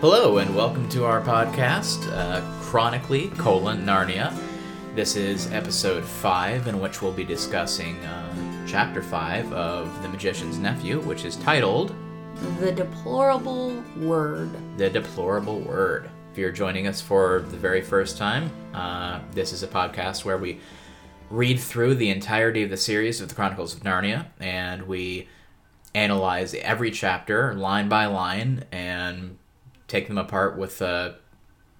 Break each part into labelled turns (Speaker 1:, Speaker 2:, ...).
Speaker 1: Hello and welcome to our podcast, uh, Chronically colon Narnia. This is episode five, in which we'll be discussing uh, chapter five of The Magician's Nephew, which is titled
Speaker 2: The Deplorable Word.
Speaker 1: The Deplorable Word. If you're joining us for the very first time, uh, this is a podcast where we read through the entirety of the series of the Chronicles of Narnia, and we analyze every chapter line by line and take them apart with a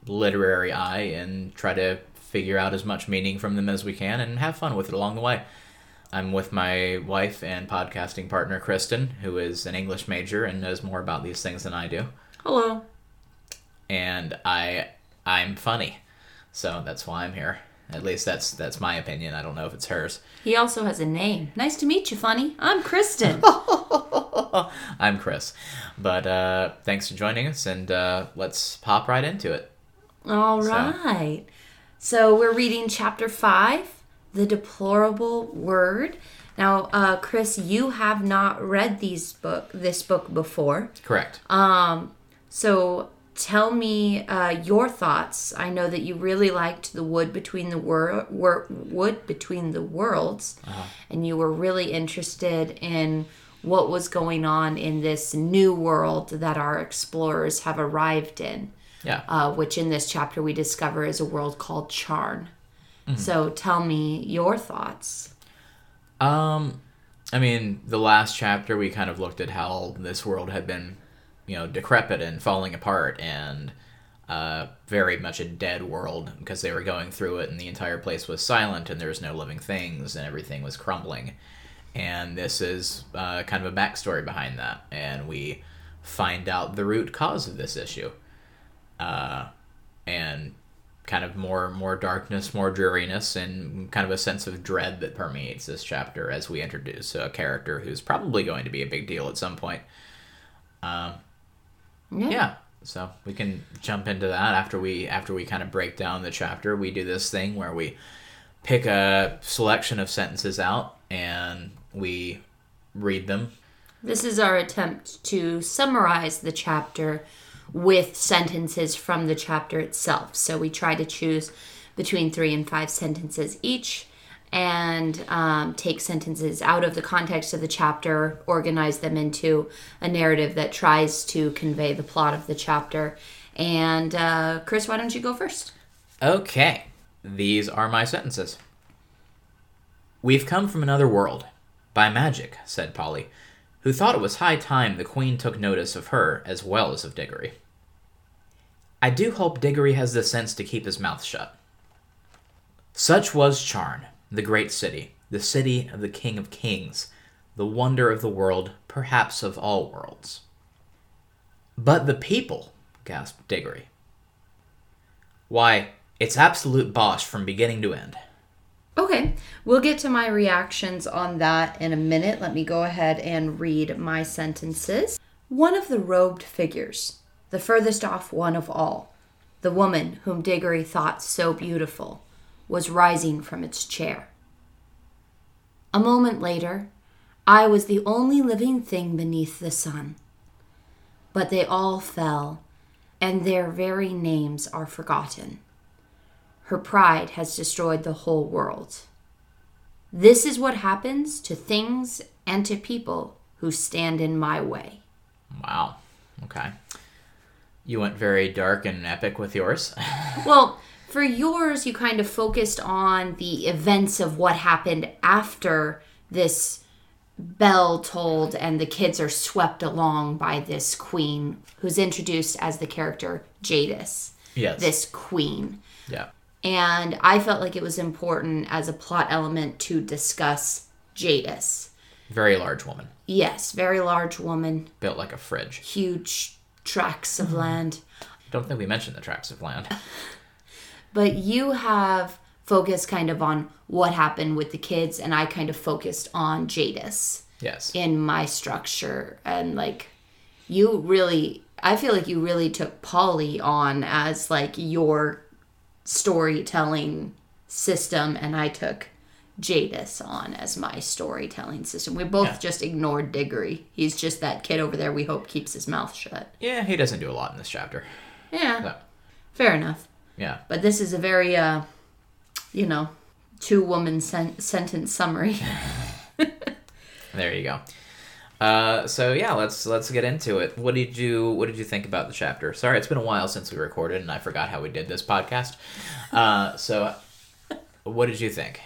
Speaker 1: literary eye and try to figure out as much meaning from them as we can and have fun with it along the way. I'm with my wife and podcasting partner Kristen, who is an English major and knows more about these things than I do.
Speaker 2: Hello.
Speaker 1: And I I'm funny. So that's why I'm here. At least that's that's my opinion. I don't know if it's hers.
Speaker 2: He also has a name. Nice to meet you, Funny. I'm Kristen.
Speaker 1: I'm Chris. But uh, thanks for joining us, and uh, let's pop right into it.
Speaker 2: All
Speaker 1: So-
Speaker 2: right. So we're reading chapter five, The Deplorable Word. Now, uh, Chris, you have not read these book this book before.
Speaker 1: Correct.
Speaker 2: Um, So tell me uh, your thoughts. I know that you really liked the wood between the wor- wor- wood between the worlds, and you were really interested in what was going on in this new world that our explorers have arrived in.
Speaker 1: yeah.
Speaker 2: Uh, which in this chapter we discover is a world called Charn. So tell me your thoughts.
Speaker 1: Um, I mean, the last chapter we kind of looked at how this world had been, you know, decrepit and falling apart, and uh, very much a dead world because they were going through it, and the entire place was silent, and there was no living things, and everything was crumbling. And this is uh, kind of a backstory behind that, and we find out the root cause of this issue, uh, and kind of more more darkness, more dreariness, and kind of a sense of dread that permeates this chapter as we introduce a character who's probably going to be a big deal at some point. Um, yeah, so we can jump into that after we after we kind of break down the chapter. We do this thing where we pick a selection of sentences out and we read them.
Speaker 2: This is our attempt to summarize the chapter with sentences from the chapter itself. So we try to choose between three and five sentences each and um, take sentences out of the context of the chapter, organize them into a narrative that tries to convey the plot of the chapter. And uh, Chris, why don't you go first?
Speaker 1: Okay, these are my sentences. We've come from another world. By magic, said Polly, who thought it was high time the Queen took notice of her as well as of Diggory. I do hope Diggory has the sense to keep his mouth shut. Such was Charn, the great city, the city of the King of Kings, the wonder of the world, perhaps of all worlds. But the people, gasped Diggory. Why, it's absolute bosh from beginning to end.
Speaker 2: Okay, we'll get to my reactions on that in a minute. Let me go ahead and read my sentences. One of the robed figures, the furthest off one of all, the woman whom Diggory thought so beautiful, was rising from its chair. A moment later, I was the only living thing beneath the sun. But they all fell, and their very names are forgotten. Her pride has destroyed the whole world. This is what happens to things and to people who stand in my way.
Speaker 1: Wow. Okay. You went very dark and epic with yours.
Speaker 2: Well, for yours, you kind of focused on the events of what happened after this bell tolled and the kids are swept along by this queen who's introduced as the character Jadis.
Speaker 1: yes.
Speaker 2: This queen.
Speaker 1: Yeah.
Speaker 2: And I felt like it was important as a plot element to discuss Jadis.
Speaker 1: Very large woman.
Speaker 2: Yes, very large woman,
Speaker 1: Built like a fridge.
Speaker 2: huge tracts of mm-hmm. land.
Speaker 1: I don't think we mentioned the tracts of land.
Speaker 2: But you have focused kind of on what happened with the kids, and I kind of focused on Jadis
Speaker 1: Yes.
Speaker 2: in my structure. And like, you really, I feel like you really took Polly on as like your storytelling system, and I took Jadis on as my storytelling system. We both
Speaker 1: Yeah.
Speaker 2: just ignored Diggory. He's just that kid over there we hope keeps his mouth shut.
Speaker 1: Yeah, he doesn't do a lot in this chapter.
Speaker 2: Yeah,
Speaker 1: So,
Speaker 2: fair enough.
Speaker 1: Yeah.
Speaker 2: But this is a very, uh, you know, two woman sen- sentence summary.
Speaker 1: There you go. Uh, so yeah, let's let's get into it. What did you What did you think about the chapter? Sorry, it's been a while since we recorded, and I forgot how we did this podcast. Uh, so, what did you think?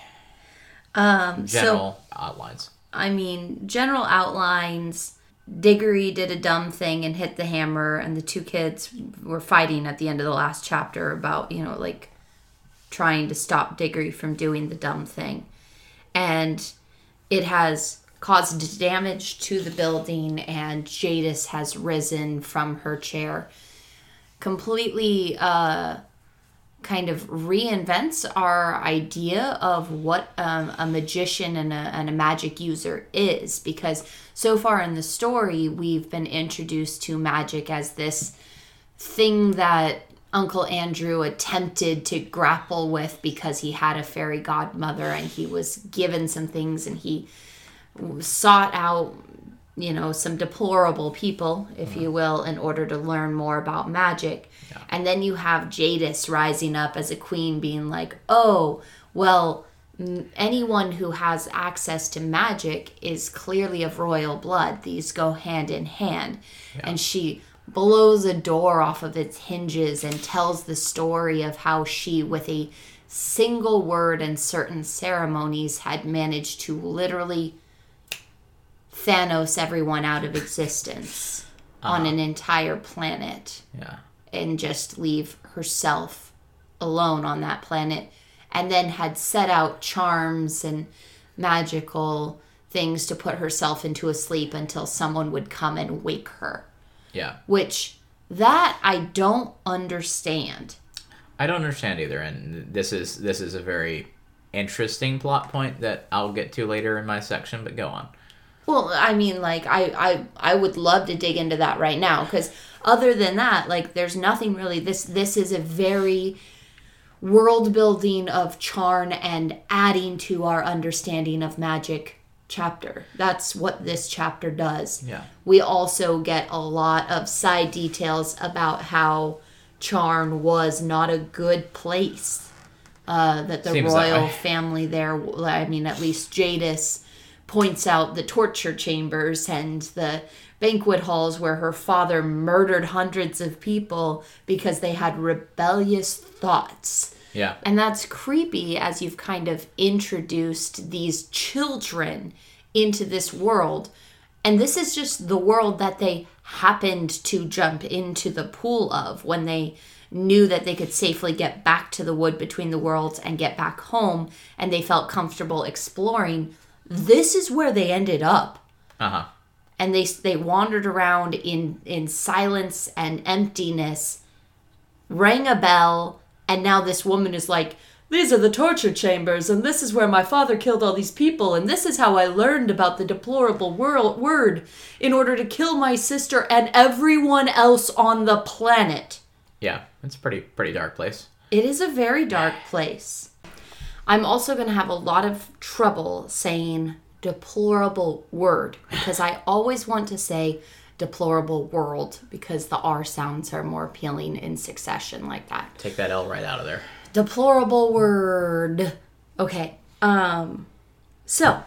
Speaker 2: Um, so
Speaker 1: General outlines.
Speaker 2: I mean, general outlines. Diggory did a dumb thing and hit the hammer, and the two kids were fighting at the end of the last chapter about, you know, like trying to stop Diggory from doing the dumb thing. And it has caused damage to the building, and Jadis has risen from her chair. Completely uh, kind of reinvents our idea of what um, a magician and a, and a magic user is because so far in the story we've been introduced to magic as this thing that uncle andrew attempted to grapple with because he had a fairy godmother and he was given some things and he sought out you know some deplorable people if you will in order to learn more about magic and then you have jadis rising up as a queen being like oh well m- anyone who has access to magic is clearly of royal blood. These go hand in hand. And she blows a door off of its hinges and tells the story of how she with a single word and certain ceremonies had managed to literally Thanos everyone out of existence on uh-huh. an entire planet.
Speaker 1: Yeah.
Speaker 2: And just leave herself alone on that planet and then had set out charms and magical things to put herself into a sleep until someone would come and wake her
Speaker 1: Yeah.
Speaker 2: which that I don't understand
Speaker 1: I don't understand either, and this is this is a very interesting plot point that I'll get to later in my section. But go on.
Speaker 2: Well, I mean, like I, I, I would love to dig into that right now because other than that, like there's nothing really. This, this is a very world building of Charn and adding to our understanding of magic chapter. That's what this chapter does.
Speaker 1: Yeah.
Speaker 2: We also get a lot of side details about how Charn was not a good place. Uh, that the
Speaker 1: Seems that
Speaker 2: royal
Speaker 1: way.
Speaker 2: family there, I mean, at least Jadis points out the torture chambers and the banquet halls where her father murdered hundreds of people because they had rebellious thoughts.
Speaker 1: Yeah.
Speaker 2: And that's creepy as you've kind of introduced these children into this world. And this is just the world that they happened to jump into the pool of when they knew that they could safely get back to the wood between the worlds and get back home and they felt comfortable exploring. This is where they ended up
Speaker 1: Uh huh.
Speaker 2: and they they wandered around in in silence and emptiness rang a bell and now this woman is like these are the torture chambers and this is where my father killed all these people and this is how i learned about the deplorable world word in order to kill my sister and everyone else on the planet
Speaker 1: Yeah. It's a pretty pretty dark place.
Speaker 2: it is a very dark place. I'm also going to have a lot of trouble saying deplorable word because I always want to say deplorable world because the R sounds are more appealing in succession like that.
Speaker 1: Take that L right out of there.
Speaker 2: Deplorable word. Okay. Um so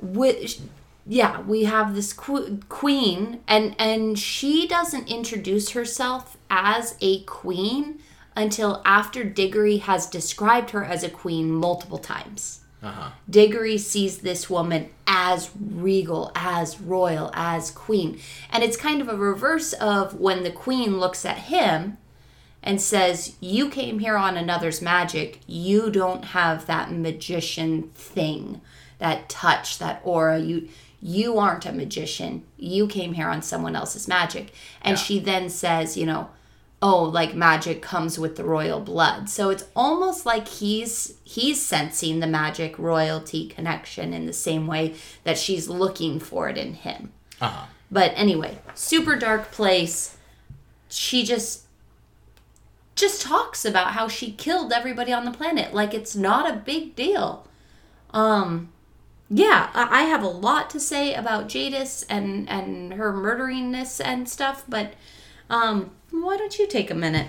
Speaker 2: which yeah, we have this que- queen and and she doesn't introduce herself as a queen until after Diggory has described her as a queen multiple times.
Speaker 1: Uh huh.
Speaker 2: Diggory sees this woman as regal, as royal, as queen. And it's kind of a reverse of when the queen looks at him and says, You came here on another's magic. You don't have that magician thing, that touch, that aura. You you aren't a magician. You came here on someone else's magic. And
Speaker 1: Yeah.
Speaker 2: she then says, you know, oh, like magic comes with the royal blood. So it's almost like he's he's sensing the magic royalty connection in the same way that she's looking for it in him.
Speaker 1: Uh huh.
Speaker 2: But anyway, super dark place. She just just talks about how she killed everybody on the planet like it's not a big deal. Um, yeah, I I have a lot to say about Jadis and and her murderingness and stuff, but um, why don't you take a minute?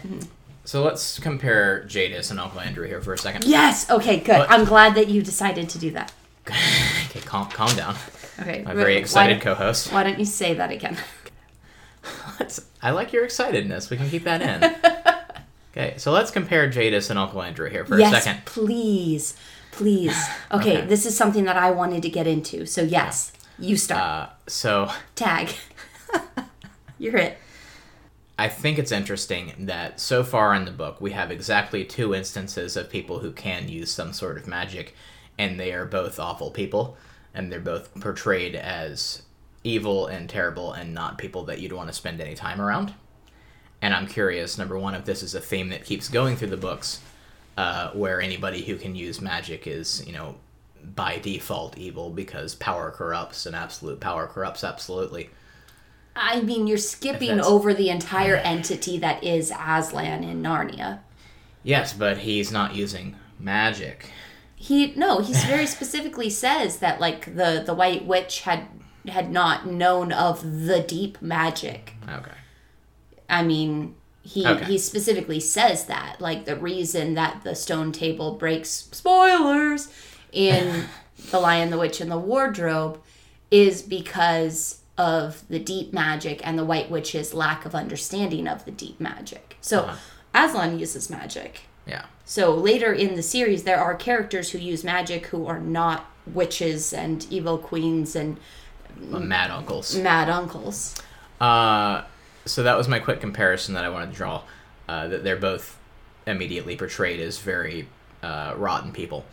Speaker 1: So let's compare Jadis and Uncle Andrew here for a second.
Speaker 2: Yes. Okay. Good.
Speaker 1: What?
Speaker 2: I'm glad that you decided to do that.
Speaker 1: okay, calm, calm down.
Speaker 2: Okay.
Speaker 1: My
Speaker 2: wh-
Speaker 1: very excited
Speaker 2: don't-
Speaker 1: co-host.
Speaker 2: Why don't you say that again?
Speaker 1: Let's- I like your excitedness. We can keep that in. okay, so let's compare Jadis and Uncle Andrew here for
Speaker 2: yes,
Speaker 1: a second.
Speaker 2: please, please. Okay,
Speaker 1: Okay.
Speaker 2: this is something that I wanted to get into. So yes, you start.
Speaker 1: Uh, so
Speaker 2: Tag. You're it.
Speaker 1: I think it's interesting that so far in the book we have exactly two instances of people who can use some sort of magic, and they are both awful people, and they're both portrayed as evil and terrible and not people that you'd want to spend any time around. And I'm curious, number one, if this is a theme that keeps going through the books, uh, where anybody who can use magic is, you know, by default evil because power corrupts and absolute power corrupts absolutely.
Speaker 2: I mean, you're skipping over the entire entity that is Aslan in Narnia.
Speaker 1: Yes, but he's not using magic.
Speaker 2: He no, he very specifically says that like the the White Witch had had not known of the deep magic.
Speaker 1: Okay.
Speaker 2: I mean, he
Speaker 1: Okay.
Speaker 2: he specifically says that like the reason that the stone table breaks spoilers in the Lion, the Witch, and the Wardrobe is because of the deep magic and the White Witch's lack of understanding of the deep magic. So
Speaker 1: Uh-huh. Aslan
Speaker 2: uses magic.
Speaker 1: Yeah.
Speaker 2: So later in the series, there are characters who use magic who are not witches and evil queens and
Speaker 1: Uh, Mad uncles.
Speaker 2: mad uncles.
Speaker 1: Uh, so that was my quick comparison that I wanted to draw. Uh, that they're both immediately portrayed as very uh, rotten people.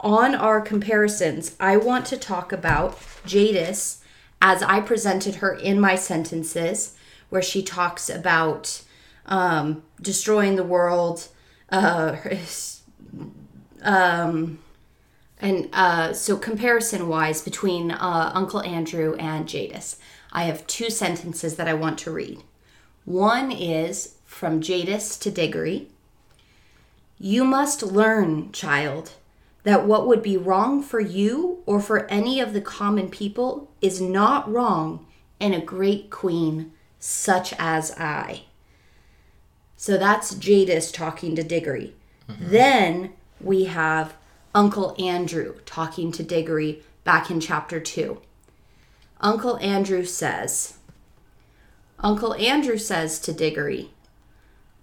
Speaker 2: on our comparisons, I want to talk about Jadis as I presented her in my sentences, where she talks about um, destroying the world, uh, um, and uh, so comparison wise between uh, Uncle Andrew and Jadis, I have two sentences that I want to read. One is from Jadis to Diggory. You must learn, child, that what would be wrong for you or for any of the common people is not wrong in a great queen such as I. So that's Jadis talking to Diggory. Mm-hmm. Then we have Uncle Andrew talking to Diggory back in chapter 2. Uncle Andrew says, Uncle Andrew says to Diggory,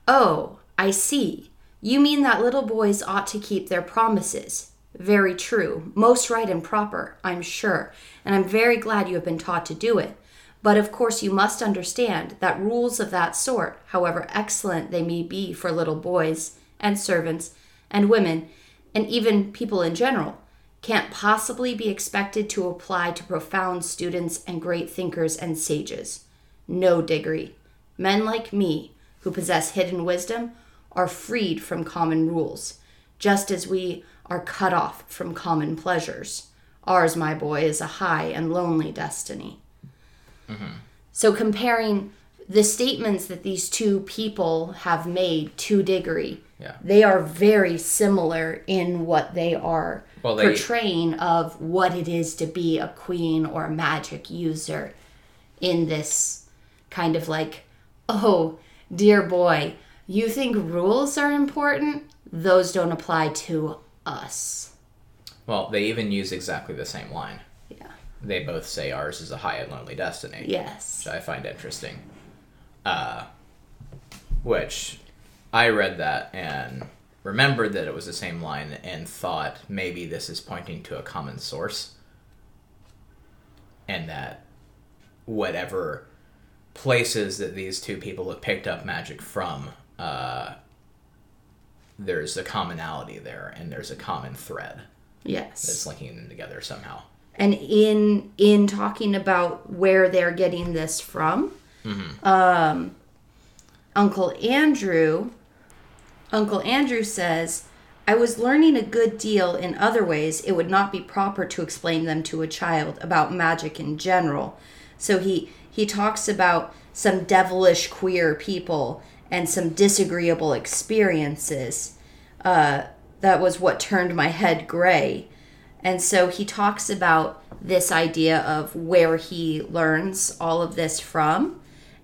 Speaker 2: Oh, I see. You mean that little boys ought to keep their promises. Very true. Most right and proper, I'm sure. And I'm very glad you have been taught to do it. But of course, you must understand that rules of that sort, however excellent they may be for little boys and servants and women, and even people in general, can't possibly be expected to apply to profound students and great thinkers and sages. No, Diggory. Men like me, who possess hidden wisdom, are freed from common rules, just as we are cut off from common pleasures. Ours, my boy, is a high and lonely destiny. So, comparing the statements that these two people have made to Diggory,
Speaker 1: Yeah.
Speaker 2: they are very similar in what they are
Speaker 1: Well, they-
Speaker 2: portraying of what it is to be a queen or a magic user in this kind of like, oh, dear boy, you think rules are important? Those don't apply to us.
Speaker 1: Well, they even use exactly the same line.
Speaker 2: Yeah.
Speaker 1: They both say ours is a high and lonely destiny.
Speaker 2: Yes.
Speaker 1: Which I find interesting. Uh, which I read that and remembered that it was the same line and thought maybe this is pointing to a common source. And that whatever places that these two people have picked up magic from, uh, there's a commonality there and there's a common thread
Speaker 2: Yes.
Speaker 1: that's linking them together somehow.
Speaker 2: and in in talking about where they're getting this from um, uncle andrew uncle andrew says i was learning a good deal in other ways it would not be proper to explain them to a child about magic in general so he he talks about some devilish queer people and some disagreeable experiences uh, that was what turned my head gray And so he talks about this idea of where he learns all of this from.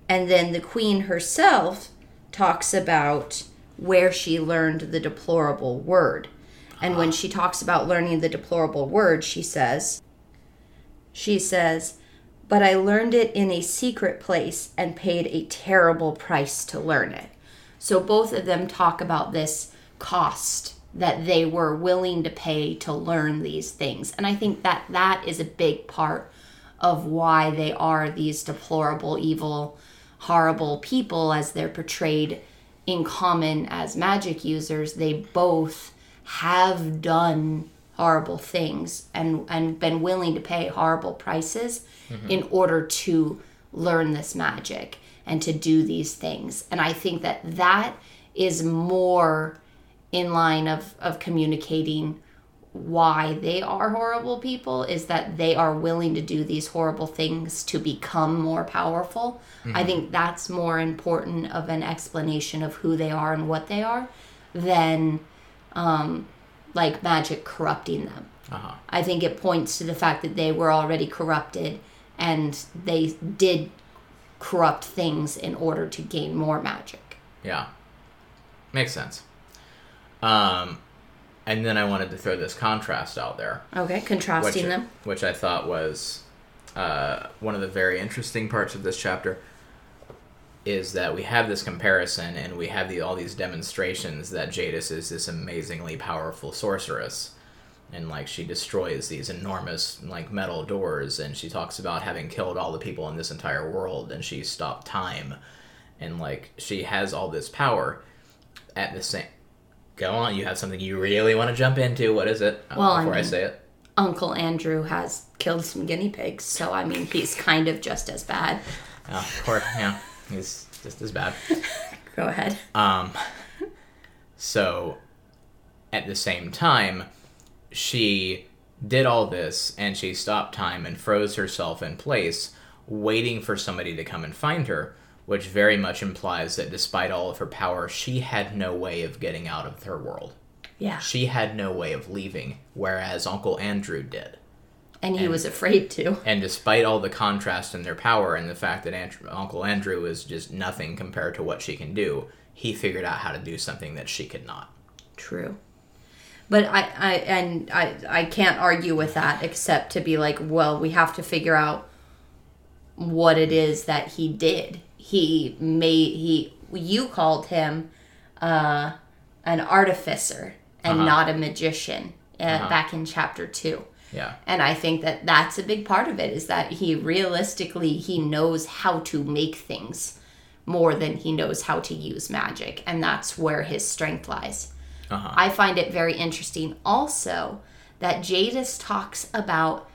Speaker 2: And then the queen herself talks about where she learned the deplorable word. And when she talks about learning the deplorable word, she says, she says, but I learned it in a secret place and paid a terrible price to learn it. So both of them talk about this cost that they were willing to pay to learn these things. And I think that that is a big part of why they are these deplorable, evil, horrible people as they're portrayed in common as magic users. They both have done horrible things and and been willing to pay horrible prices in order to learn this magic and to do these things. And i think that that is more in line of of communicating why they are horrible people is that they are willing to do these horrible things to become more powerful. I think that's more important of an explanation of who they are and what they are than um, like magic corrupting them.
Speaker 1: Uh-huh.
Speaker 2: I think it points to the fact that they were already corrupted and they did corrupt things in order to gain more magic.
Speaker 1: Yeah. Makes sense. Um, and then I wanted to throw this contrast out there,
Speaker 2: Okay,
Speaker 1: which,
Speaker 2: contrasting them.
Speaker 1: which I thought was uh, one of the very interesting parts of this chapter. Is that we have this comparison and we have the, all these demonstrations that Jadis is this amazingly powerful sorceress, and like she destroys these enormous like metal doors, and she talks about having killed all the people in this entire world, and she stopped time, and like she has all this power. At the same, go on. You have something you really want to jump into. What is it? Uh,
Speaker 2: Well,
Speaker 1: before I
Speaker 2: mean-
Speaker 1: say it.
Speaker 2: Uncle Andrew has killed some guinea pigs, so I mean, he's kind of just as bad.
Speaker 1: Oh, of course, yeah, he's just as bad.
Speaker 2: Go ahead.
Speaker 1: Um, so, at the same time, she did all this and she stopped time and froze herself in place, waiting for somebody to come and find her, which very much implies that despite all of her power, she had no way of getting out of her world.
Speaker 2: Yeah.
Speaker 1: She had no way of leaving, whereas Uncle Andrew did.
Speaker 2: And he was afraid to.
Speaker 1: And despite all the contrast in their power and the fact that Andrew, Uncle Andrew is just nothing compared to what she can do, he figured out how to do something that she could not.
Speaker 2: True. But I, I and I I can't argue with that except to be like, well, we have to figure out what it is that he did. He made he you called him uh an artificer and
Speaker 1: Uh-huh.
Speaker 2: not a magician uh,
Speaker 1: Uh-huh.
Speaker 2: back in chapter 2.
Speaker 1: Yeah.
Speaker 2: And I think that that's a big part of it is that he realistically he knows how to make things more than he knows how to use magic and that's where his strength lies.
Speaker 1: Uh-huh.
Speaker 2: I find it very interesting also that Jadis talks about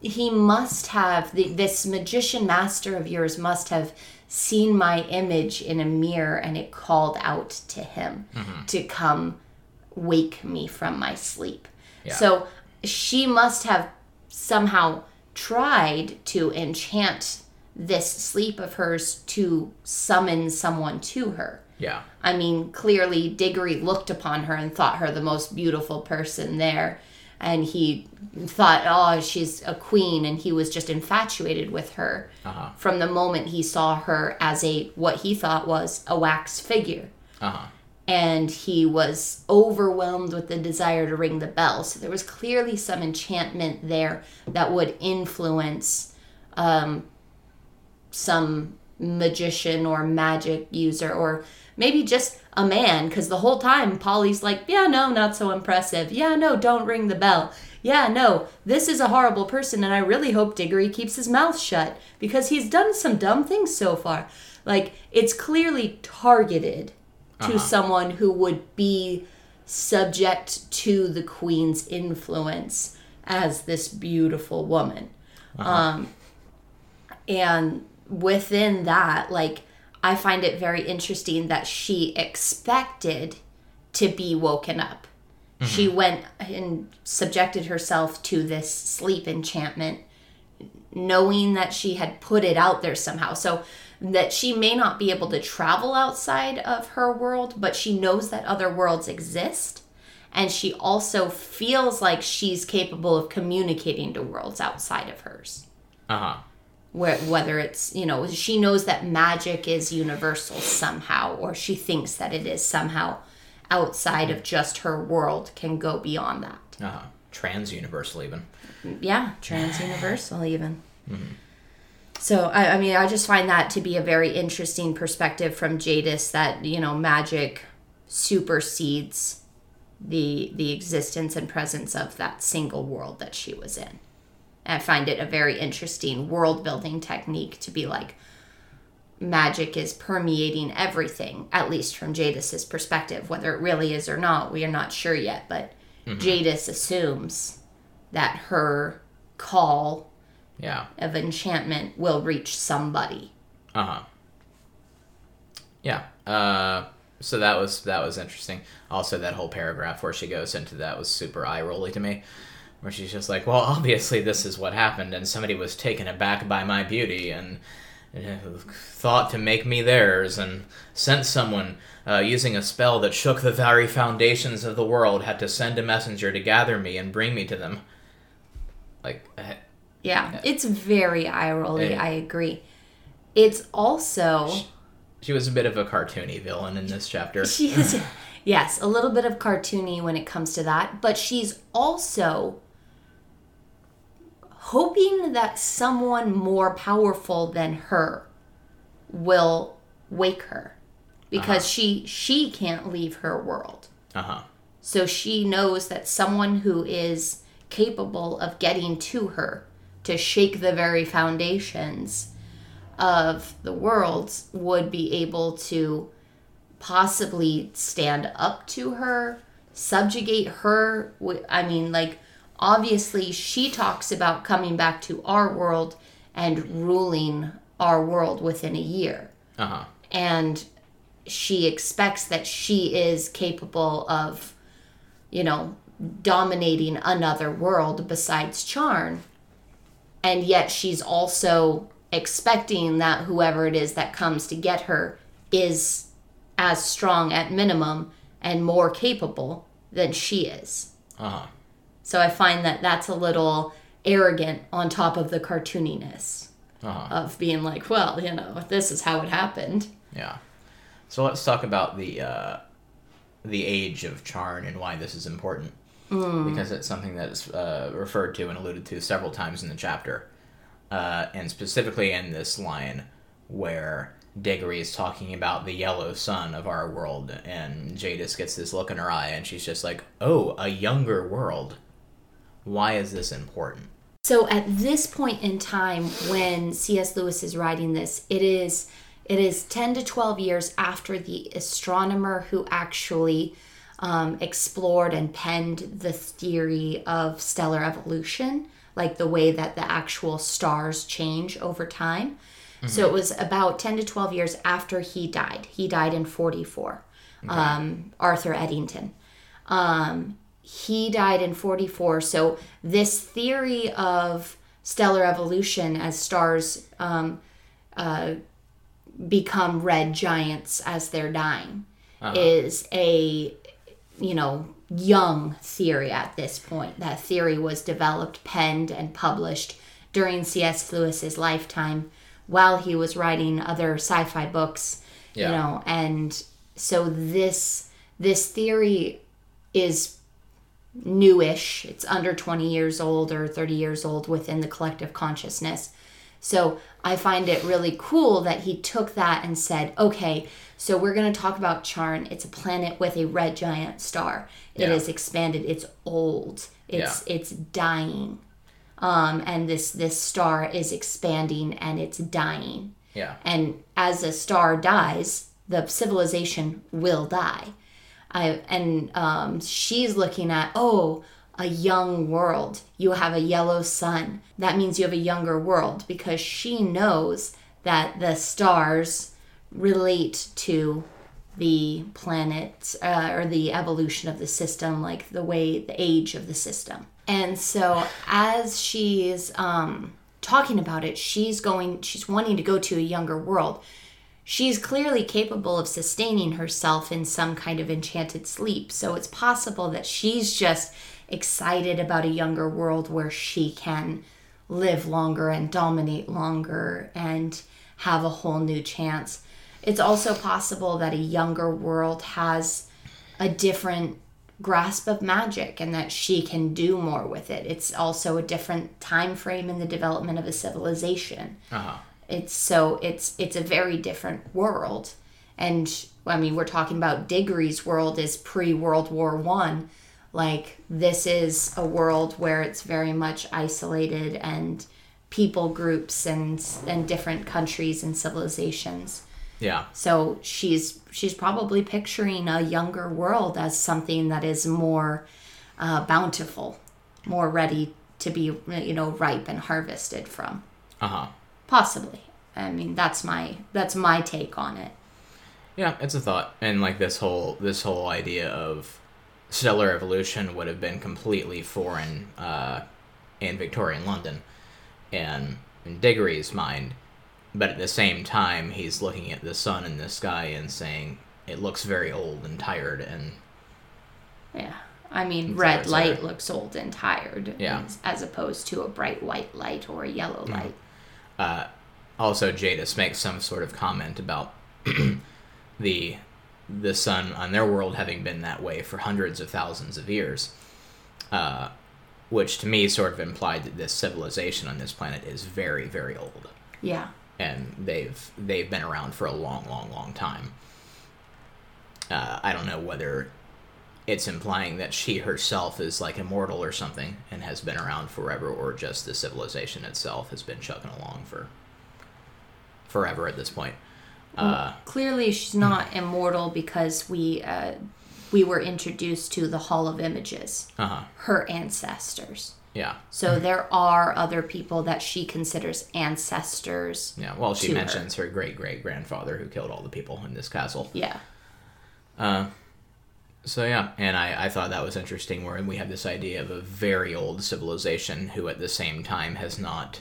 Speaker 2: he must have the, this magician master of yours must have seen my image in a mirror and it called out to him to come wake me from my sleep.
Speaker 1: Yeah.
Speaker 2: So she must have somehow tried to enchant this sleep of hers to summon someone to her.
Speaker 1: Yeah.
Speaker 2: I mean, clearly Diggory looked upon her and thought her the most beautiful person there. And he thought, oh, she's a queen. And he was just infatuated with her
Speaker 1: Uh-huh.
Speaker 2: from the moment he saw her as a, what he thought was a wax figure.
Speaker 1: Uh-huh.
Speaker 2: And he was overwhelmed with the desire to ring the bell. So there was clearly some enchantment there that would influence um, some magician or magic user or maybe just a man because the whole time polly's like yeah no not so impressive. Yeah no don't ring the bell. Yeah no this is a horrible person and i really hope diggory keeps his mouth shut because he's done some dumb things so far. Like it's clearly targeted to uh-huh. someone who would be subject to the queen's influence as this beautiful woman. Uh-huh. Um and within that like i find it very interesting that she expected to be woken up. She mm-hmm. went and subjected herself to this sleep enchantment knowing that she had put it out there somehow. So that she may not be able to travel outside of her world but she knows that other worlds exist and she also feels like she's capable of communicating to worlds outside of hers.
Speaker 1: Uh huh.
Speaker 2: Where, whether it's you know she knows that magic is universal somehow or she thinks that it is somehow outside of just her world can go beyond that
Speaker 1: Uh huh. Trans universal even.
Speaker 2: yeah trans universal even so I, I mean i just find that to be a very interesting perspective from jadis that you know magic supersedes the the existence and presence of that single world that she was in. I find it a very interesting world building technique to be like magic is permeating everything at least from jadis's perspective whether it really is or not we are not sure yet but mm-hmm. jadis assumes that her call
Speaker 1: Yeah.
Speaker 2: of enchantment will reach somebody.
Speaker 1: Uh huh. Yeah. Uh, so that was that was interesting. Also, that whole paragraph where she goes into that was super eye rolly to me, where she's just like, "Well, obviously this is what happened, and somebody was taken aback by my beauty and." Thought to make me theirs, and sent someone uh, using a spell that shook the very foundations of the world. Had to send a messenger to gather me and bring me to them. Like, uh,
Speaker 2: Yeah, it's very eye rolly.
Speaker 1: Yeah.
Speaker 2: I agree. It's also
Speaker 1: she was a bit of a cartoony villain in this chapter.
Speaker 2: she is yes, a little bit of cartoony when it comes to that, but she's also hoping that someone more powerful than her will wake her because she she can't leave her world.
Speaker 1: Uh huh.
Speaker 2: So she knows that someone who is capable of getting to her to shake the very foundations of the world would be able to possibly stand up to her, subjugate her. I mean, like, obviously, she talks about coming back to our world and ruling our world within a year
Speaker 1: Uh huh.
Speaker 2: and she expects that she is capable of you know dominating another world besides charn and yet she's also expecting that whoever it is that comes to get her is as strong at minimum and more capable than she is
Speaker 1: Uh huh.
Speaker 2: so i find that that's a little arrogant on top of the cartooniness
Speaker 1: Uh-huh.
Speaker 2: of being like well you know this is how it happened
Speaker 1: Yeah. So let's talk about the uh, the age of Charn and why this is important. Because it's something that is uh, referred to and alluded to several times in the chapter, uh, and specifically in this line where Diggory is talking about the yellow sun of our world, and Jadis gets this look in her eye, and she's just like, "Oh, a younger world. Why is this important?"
Speaker 2: So at this point in time when C.S. Lewis is writing this, it is it is 10 to 12 years after the astronomer who actually um, explored and penned the theory of stellar evolution, like the way that the actual stars change over time. So it was about 10 to 12 years after he died. He died in 44. Um, Arthur Eddington. Um, he died in 44. So this theory of stellar evolution as stars um, uh, become red giants as they're dying is a you know young theory at this point. That theory was developed, penned, and published during C.S. Lewis's lifetime while he was writing other sci-fi books.
Speaker 1: Yeah.
Speaker 2: You know, and so this this theory is newish. It's under 20 years old or 30 years old within the collective consciousness. So I find it really cool that he took that and said, okay, so we're going to talk about Charn. It's a planet with a red giant star. It
Speaker 1: Yeah.
Speaker 2: is expanded. It's old. It's it's dying. Um, and this this star is expanding and it's dying.
Speaker 1: Yeah.
Speaker 2: And as a star dies, the civilization will die. I, and um, she's looking at, oh, a young world. You have a yellow sun. That means you have a younger world because she knows that the stars relate to the planet uh, or the evolution of the system, like the way, the age of the system. And so as she's um, talking about it, she's going, she's wanting to go to a younger world she's clearly capable of sustaining herself in some kind of enchanted sleep. So it's possible that she's just excited about a younger world where she can live longer and dominate longer and have a whole new chance. It's also possible that a younger world has a different grasp of magic and that she can do more with it. It's also a different time frame in the development of a civilization.
Speaker 1: Uh-huh.
Speaker 2: It's so it's it's a very different world. And I mean, we're talking about Diggory's world is pre World War One. Like this is a world where it's very much isolated and people groups and and different countries and civilizations.
Speaker 1: Yeah.
Speaker 2: So she's she's probably picturing a younger world as something that is more uh, bountiful, more ready to be you know ripe and harvested from.
Speaker 1: Uh huh.
Speaker 2: Possibly. I mean that's my that's my take on it.
Speaker 1: Yeah, it's a thought, and like this whole this whole idea of stellar evolution would have been completely foreign uh, in Victorian London, and in Diggory's mind. But at the same time, he's looking at the sun in the sky and saying it looks very old and tired, and
Speaker 2: Yeah. I mean, red light
Speaker 1: there.
Speaker 2: looks old and tired,
Speaker 1: Yeah.
Speaker 2: as, as opposed to a bright white light or a yellow light.
Speaker 1: uh, also Jadis makes some sort of comment about the the sun on their world having been that way for hundreds of thousands of years, uh, which to me sort of implied that this civilization on this planet is very very old,
Speaker 2: Yeah.
Speaker 1: And they've they've been around for a long long long time. Uh, I don't know whether it's implying that she herself is like immortal or something and has been around forever, or just the civilization itself has been chugging along for forever at this point. Uh,
Speaker 2: Clearly, she's not immortal because we uh, we were introduced to the Hall of Images,
Speaker 1: uh huh.
Speaker 2: her ancestors.
Speaker 1: Yeah.
Speaker 2: So there are other people that she considers ancestors.
Speaker 1: Yeah. Well, she
Speaker 2: To her.
Speaker 1: mentions her, great great grandfather who killed all the people in this castle.
Speaker 2: Yeah.
Speaker 1: Uh, so yeah, and I, I thought that was interesting. Where we have this idea of a very old civilization who, at the same time, has not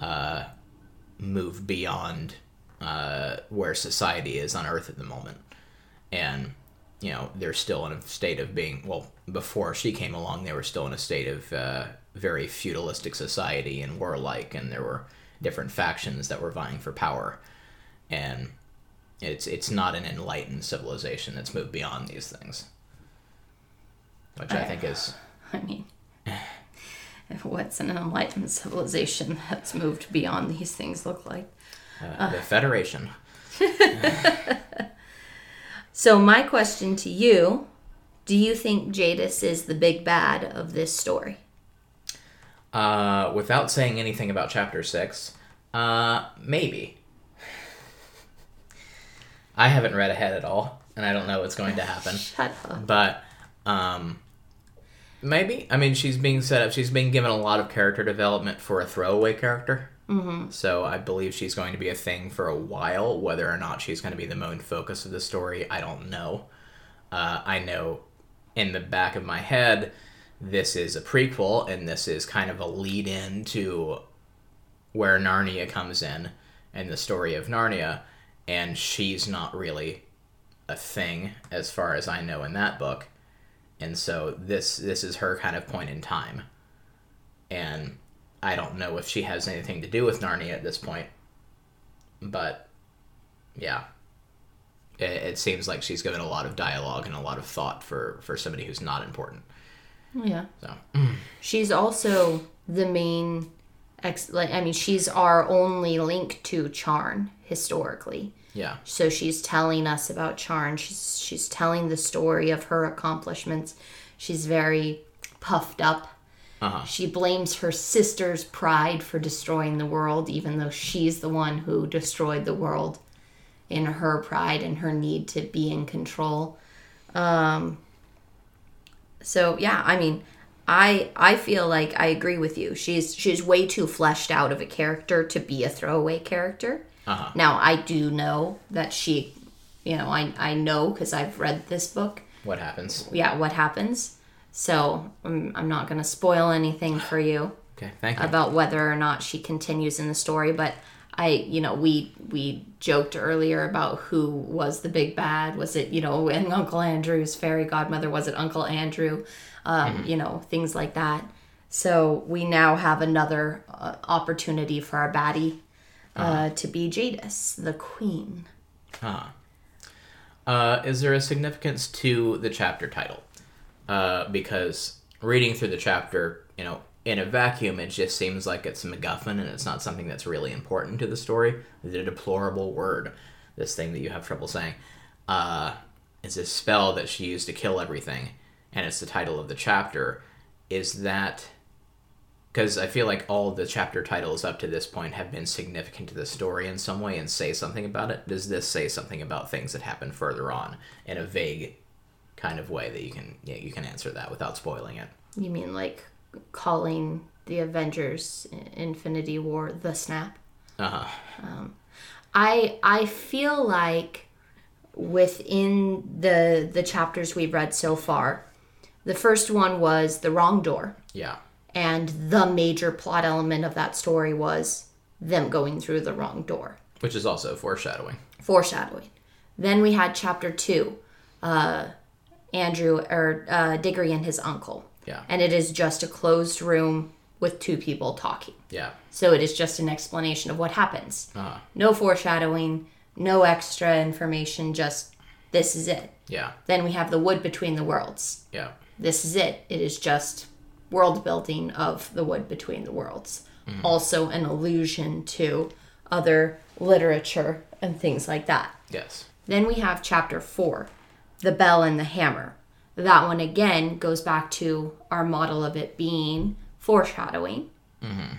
Speaker 1: uh, moved beyond uh, where society is on Earth at the moment, and you know they're still in a state of being well. Before she came along, they were still in a state of uh, very feudalistic society and warlike, and there were different factions that were vying for power, and it's it's not an enlightened civilization that's moved beyond these things, which I think is
Speaker 2: I mean, what's an enlightened civilization that's moved beyond these things look like?
Speaker 1: uh, the Federation.
Speaker 2: So, my question to you do you think Jadis is the big bad of this story?
Speaker 1: Uh, without saying anything about chapter six, uh, maybe. I haven't read ahead at all, and I don't know what's going to happen.
Speaker 2: Shut up.
Speaker 1: But um, maybe. I mean, she's being set up. She's being given a lot of character development for a throwaway character. Mm-hmm. So I believe she's going to be a thing for a while. Whether or not she's going to be the main focus of the story, I don't know. Uh, I know in the back of my head, this is a prequel, and this is kind of a lead in to where Narnia comes in and the story of Narnia, and she's not really a thing as far as I know in that book. And so this this is her kind of point in time. And I don't know if she has anything to do with Narnia at this point. But yeah. It, it seems like she's given a lot of dialogue and a lot of thought for for somebody who's not important.
Speaker 2: Yeah.
Speaker 1: So
Speaker 2: She's also the main ex like I mean she's our only link to Charn historically.
Speaker 1: yeah.
Speaker 2: So she's telling us about Charn. She's she's telling the story of her accomplishments. She's very puffed up.
Speaker 1: Uh-huh.
Speaker 2: She blames her sister's pride for destroying the world, even though she's the one who destroyed the world in her pride and her need to be in control. Um, so yeah, I mean, I I feel like I agree with you. She's she's way too fleshed out of a character to be a throwaway character.
Speaker 1: Uh-huh.
Speaker 2: Now I do know that she, you know, I I know because I've read this book.
Speaker 1: What happens?
Speaker 2: Yeah, what happens? So I'm, I'm not gonna spoil anything for you
Speaker 1: Okay, thank you.
Speaker 2: about whether or not she continues in the story, but I, you know, we we joked earlier about who was the big bad. Was it, you know, and Uncle Andrew's fairy godmother? Was it Uncle Andrew? Um, You know, things like that. So we now have another uh, opportunity for our baddie uh, to be Jadis, the queen.
Speaker 1: Huh. Uh, is there a significance to the chapter title? Uh, because reading through the chapter, you know, in a vacuum, it just seems like it's a MacGuffin and it's not something that's really important to the story. The deplorable word, this thing that you have trouble saying, uh, is a spell that she used to kill everything, and it's the title of the chapter. Is that because I feel like all the chapter titles up to this point have been significant to the story in some way and say something about it. Does this say something about things that happen further on in a vague kind of way that you can yeah, you can answer that without spoiling it?
Speaker 2: You mean like calling the Avengers Infinity War the snap?
Speaker 1: Uh huh.
Speaker 2: I I feel like within the the chapters we've read so far, the first one was the wrong door,
Speaker 1: Yeah.
Speaker 2: and the major plot element of that story was them going through the wrong door.
Speaker 1: Which is also foreshadowing.
Speaker 2: Foreshadowing. Then we had chapter two, uh, Andrew or uh, Diggory and his uncle,
Speaker 1: Yeah.
Speaker 2: and it is just a closed room with two people talking.
Speaker 1: Yeah.
Speaker 2: So it is just an explanation of what happens.
Speaker 1: Uh,
Speaker 2: No foreshadowing, no extra information, just this is it.
Speaker 1: yeah.
Speaker 2: Then we have the wood between the worlds.
Speaker 1: Yeah.
Speaker 2: This is it. It is just world building of the wood between the worlds. Also, an allusion to other literature and things like that.
Speaker 1: Yes.
Speaker 2: Then we have chapter four, The Bell and the Hammer. That one again goes back to our model of it being foreshadowing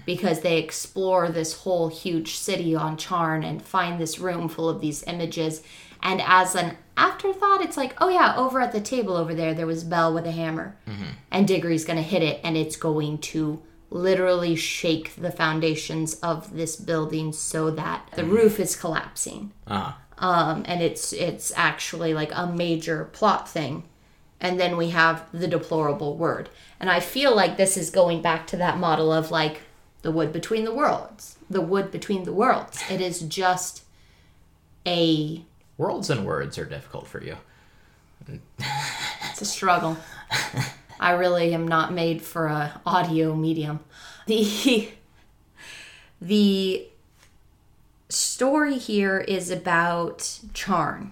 Speaker 2: because they explore this whole huge city on Charn and find this room full of these images. And as an afterthought, it's like, oh yeah, over at the table over there, there was Bell with a hammer. And Diggory's going to hit it and it's going to literally shake the foundations of this building so that the roof is collapsing.
Speaker 1: Uh,
Speaker 2: um, and it's it's actually like a major plot thing and then we have the deplorable word. And i feel like this is going back to that model of like the wood between the worlds the wood between the worlds. It is just a
Speaker 1: worlds and words are difficult for you.
Speaker 2: it's a struggle. I really am not made for a audio medium. The the story here is about charn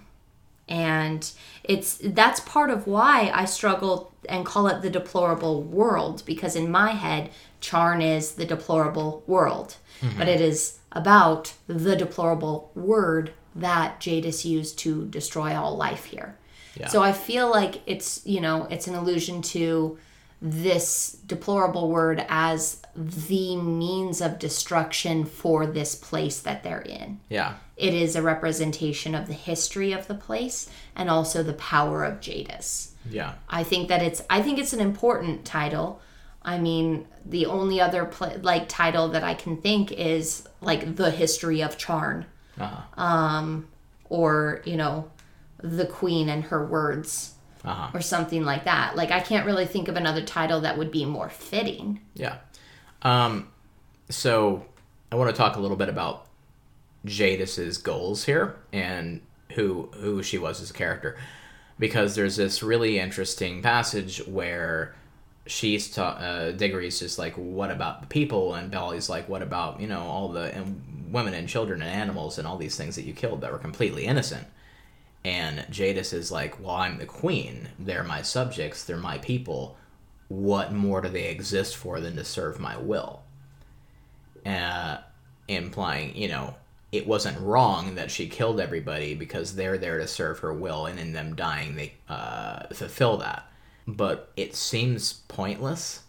Speaker 2: and it's that's part of why i struggle and call it the deplorable world because in my head charn is the deplorable world mm-hmm. but it is about the deplorable word that jadis used to destroy all life here
Speaker 1: Yeah.
Speaker 2: so i feel like it's you know it's an allusion to this deplorable word as the means of destruction for this place that they're in
Speaker 1: Yeah.
Speaker 2: It is a representation of the history of the place and also the power of Jadis.
Speaker 1: Yeah.
Speaker 2: I think that it's I think it's an important title. I mean, the only other pla like title that I can think is like the history of Charn
Speaker 1: Uh-huh.
Speaker 2: or, you know, the queen and her words
Speaker 1: Uh-huh.
Speaker 2: or something like that. Like I can't really think of another title that would be more fitting.
Speaker 1: Yeah. Um, so I want to talk a little bit about Jadis's goals here and who who she was as a character, because there's this really interesting passage where she's ta- uh, Diggory's just like, "What about the people?" and Polly's like, "What about you know all the and women and children and animals and all these things that you killed that were completely innocent?" And Jadis is like, "Well, I'm the queen. They're my subjects. They're my people. What more do they exist for than to serve my will?" Uh, implying, you know, it wasn't wrong that she killed everybody because they're there to serve her will, and in them dying, they uh, fulfill that. But it seems pointless,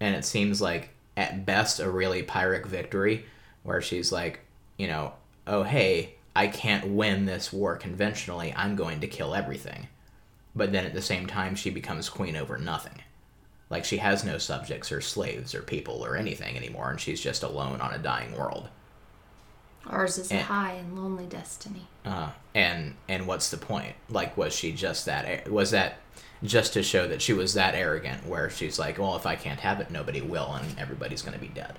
Speaker 1: and it seems like at best a really pyrrhic victory, where she's like, you know, oh hey, I can't win this war conventionally. I'm going to kill everything. But then at the same time, she becomes queen over nothing. Like she has no subjects or slaves or people or anything anymore, and she's just alone on a dying world.
Speaker 2: Ours is a high and lonely destiny.
Speaker 1: Uh, and and what's the point? Like, was she just that? Was that just to show that she was that arrogant, where she's like, well, if I can't have it, nobody will, and everybody's going to be dead.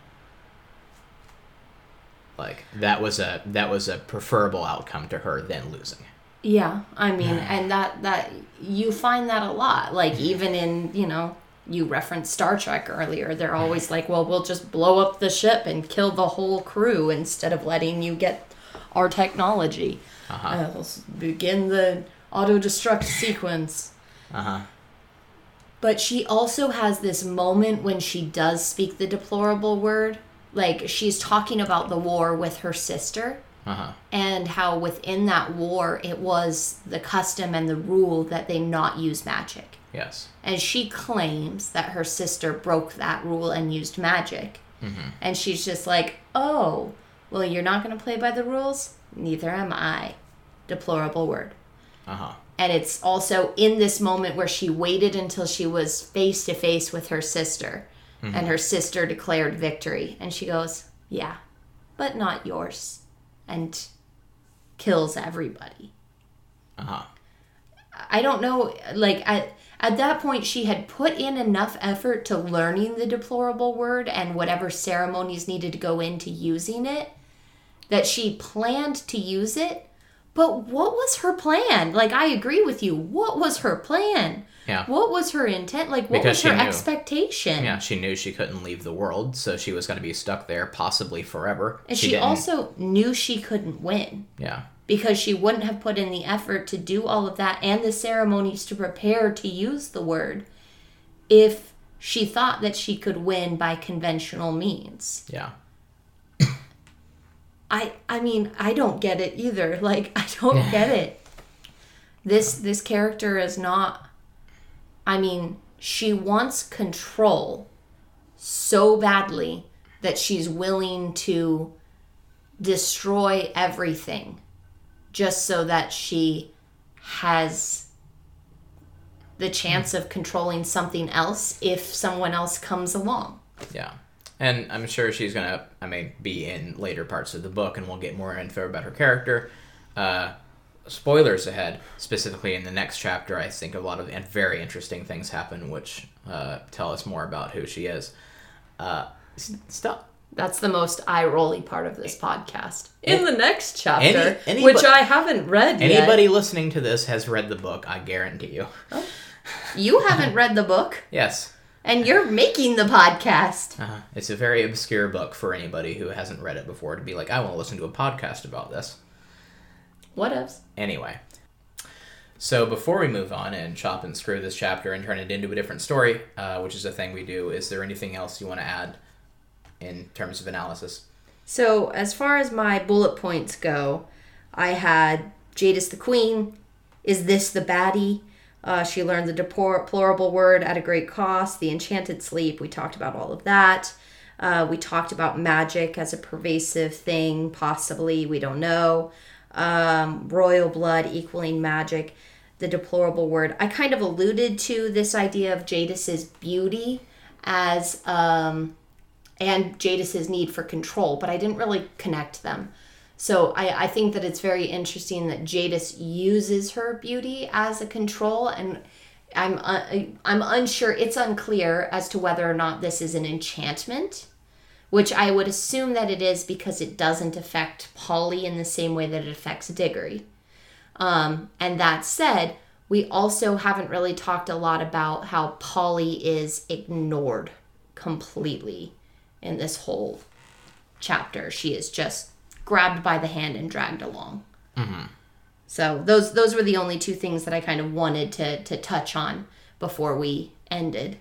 Speaker 1: Like that was a that was a preferable outcome to her than losing.
Speaker 2: Yeah, I mean, and that that you find that a lot. Like even in you know, you referenced Star Trek earlier. They're always like, well, we'll just blow up the ship and kill the whole crew instead of letting you get our technology.
Speaker 1: Uh-huh.
Speaker 2: Uh, let's begin the auto destruct sequence.
Speaker 1: Uh huh.
Speaker 2: But she also has this moment when she does speak the deplorable word. Like she's talking about the war with her sister
Speaker 1: Uh huh.
Speaker 2: and how within that war it was the custom and the rule that they not use magic.
Speaker 1: Yes.
Speaker 2: And she claims that her sister broke that rule and used magic. And she's just like, oh, well, you're not going to play by the rules? Neither am I. Deplorable word.
Speaker 1: Uh huh.
Speaker 2: And it's also in this moment where she waited until she was face to face with her sister. And her sister declared victory. And she goes, Yeah, but not yours. And kills everybody.
Speaker 1: Uh huh.
Speaker 2: I don't know, like, at, at that point, she had put in enough effort to learning the deplorable word and whatever ceremonies needed to go into using it that she planned to use it. But what was her plan? Like, I agree with you. What was her plan?
Speaker 1: Yeah.
Speaker 2: What was her intent? Like, what
Speaker 1: Because
Speaker 2: was her
Speaker 1: knew.
Speaker 2: expectation?
Speaker 1: Yeah, she knew she couldn't leave the world, so she was going to be stuck there possibly forever.
Speaker 2: And she,
Speaker 1: didn't-
Speaker 2: also knew she couldn't win
Speaker 1: Yeah.
Speaker 2: Because she wouldn't have put in the effort to do all of that and the ceremonies to prepare to use the word if she thought that she could win by conventional means.
Speaker 1: Yeah.
Speaker 2: I I mean, I don't get it either. Like I don't get it. This this character is not I mean, she wants control so badly that she's willing to destroy everything just so that she has the chance of controlling something else if someone else comes along.
Speaker 1: Yeah. And I'm sure she's going to, I mean, be in later parts of the book, and we'll get more info about her character. Uh, spoilers ahead, specifically in the next chapter, I think a lot of very interesting things happen, which uh, tell us more about who she is. Uh, s- stop.
Speaker 2: That's the most eye rolly part of this podcast. In the next chapter,
Speaker 1: Any- anybody-
Speaker 2: which I haven't read yet.
Speaker 1: Anybody listening to this has read the book, I guarantee you.
Speaker 2: You haven't read the book,
Speaker 1: Yes.
Speaker 2: and you're making the podcast.
Speaker 1: Uh-huh. It's a very obscure book for anybody who hasn't read it before to be like, I want to listen to a podcast about this.
Speaker 2: What else?
Speaker 1: Anyway, so before we move on and chop and screw this chapter and turn it into a different story, uh, which is a thing we do, is there anything else you want to add in terms of analysis?
Speaker 2: So, as far as my bullet points go, I had Jadis the Queen. Is this the baddie? Uh, she learned the deplorable word at a great cost. The enchanted sleep. We talked about all of that. Uh, we talked about magic as a pervasive thing, possibly. We don't know. Um, royal blood equaling magic. The deplorable word. I kind of alluded to this idea of Jadis's beauty as um, and Jadis's need for control, but I didn't really connect them. So I, I think that it's very interesting that Jadis uses her beauty as a control, and I'm uh, I'm unsure. It's unclear as to whether or not this is an enchantment, which I would assume that it is because it doesn't affect Polly in the same way that it affects Diggory. Um, and that said, we also haven't really talked a lot about how Polly is ignored completely in this whole chapter. She is just grabbed by the hand and dragged along. So those those were the only two things that I kind of wanted to to touch on before we ended.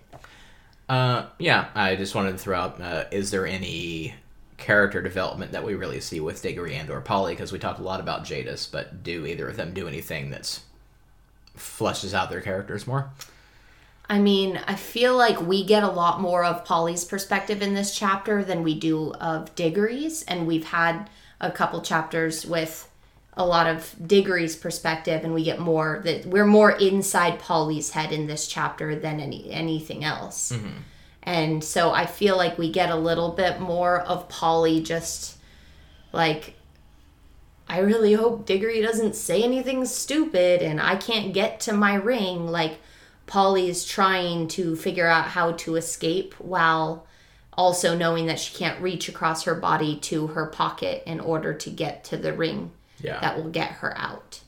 Speaker 1: Uh, yeah, I just wanted to throw out, uh, is there any character development that we really see with Diggory and or Polly? Because we talked a lot about Jadis, but do either of them do anything that's fleshes out their characters more?
Speaker 2: I mean, I feel like we get a lot more of Polly's perspective in this chapter than we do of Diggory's, and we've had a couple chapters with a lot of Diggory's perspective, and we get more that we're more inside Polly's head in this chapter than any anything else. Mm-hmm. And so I feel like we get a little bit more of Polly just like I really hope Diggory doesn't say anything stupid and I can't get to my ring. Like, Polly is trying to figure out how to escape while Also, knowing that she can't reach across her body to her pocket in order to get to the ring
Speaker 1: Yeah.
Speaker 2: that will get her out.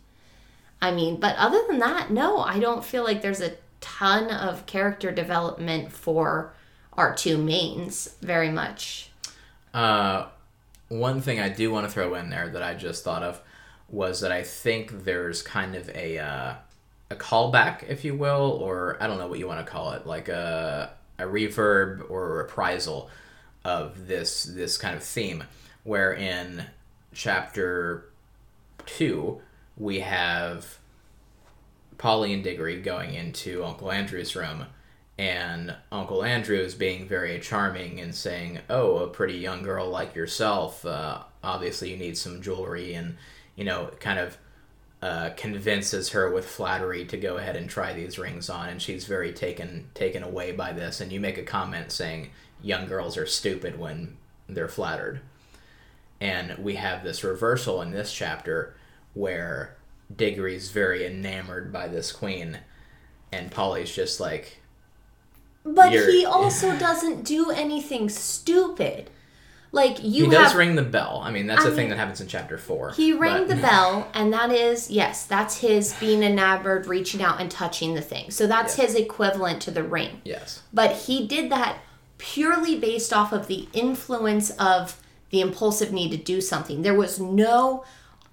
Speaker 2: I mean, but other than that, no, I don't feel like there's a ton of character development for our two mains very much.
Speaker 1: Uh, one thing I do want to throw in there that I just thought of was that I think there's kind of a uh, a callback, if you will, or I don't know what you want to call it, like a a reverb or a reprisal of this this kind of theme, where in chapter two we have Polly and Diggory going into Uncle Andrew's room, and Uncle Andrew is being very charming and saying, "Oh, a pretty young girl like yourself. Uh, obviously, you need some jewelry," and you know, kind of uh, convinces her with flattery to go ahead and try these rings on, and she's very taken taken away by this. And you make a comment saying, "Young girls are stupid when they're flattered," and we have this reversal in this chapter where Diggory's very enamored by this queen, and Polly's just like,
Speaker 2: But he also doesn't do anything stupid. Like you
Speaker 1: he does
Speaker 2: have
Speaker 1: ring the bell. I mean, that's
Speaker 2: I
Speaker 1: a thing that happens in chapter four.
Speaker 2: He rang
Speaker 1: but-
Speaker 2: the bell, and that is yes, that's his being enamored, reaching out and touching the thing. So that's
Speaker 1: Yeah.
Speaker 2: his equivalent to the ring.
Speaker 1: Yes.
Speaker 2: But he did that purely based off of the influence of the impulsive need to do something. There was no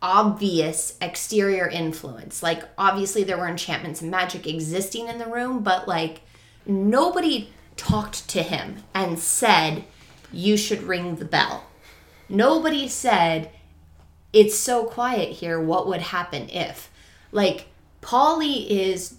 Speaker 2: obvious exterior influence. Like obviously there were enchantments and magic existing in the room, but like nobody talked to him and said you should ring the bell. Nobody said it's so quiet here. What would happen if? Like, Polly is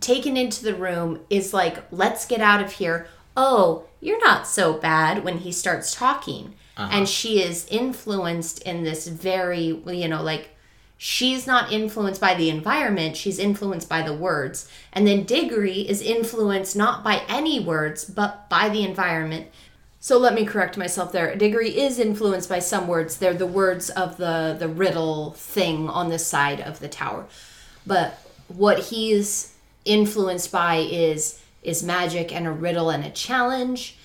Speaker 2: taken into the room, is like, let's get out of here. Oh, you're not so bad when he starts talking. Uh-huh. And she is influenced in this very, you know, like, she's not influenced by the environment, she's influenced by the words. And then Diggory is influenced not by any words, but by the environment. So let me correct myself there. Diggory is influenced by some words. They're the words of the the riddle thing on the side of the tower. But what he's influenced by is is magic and a riddle and a challenge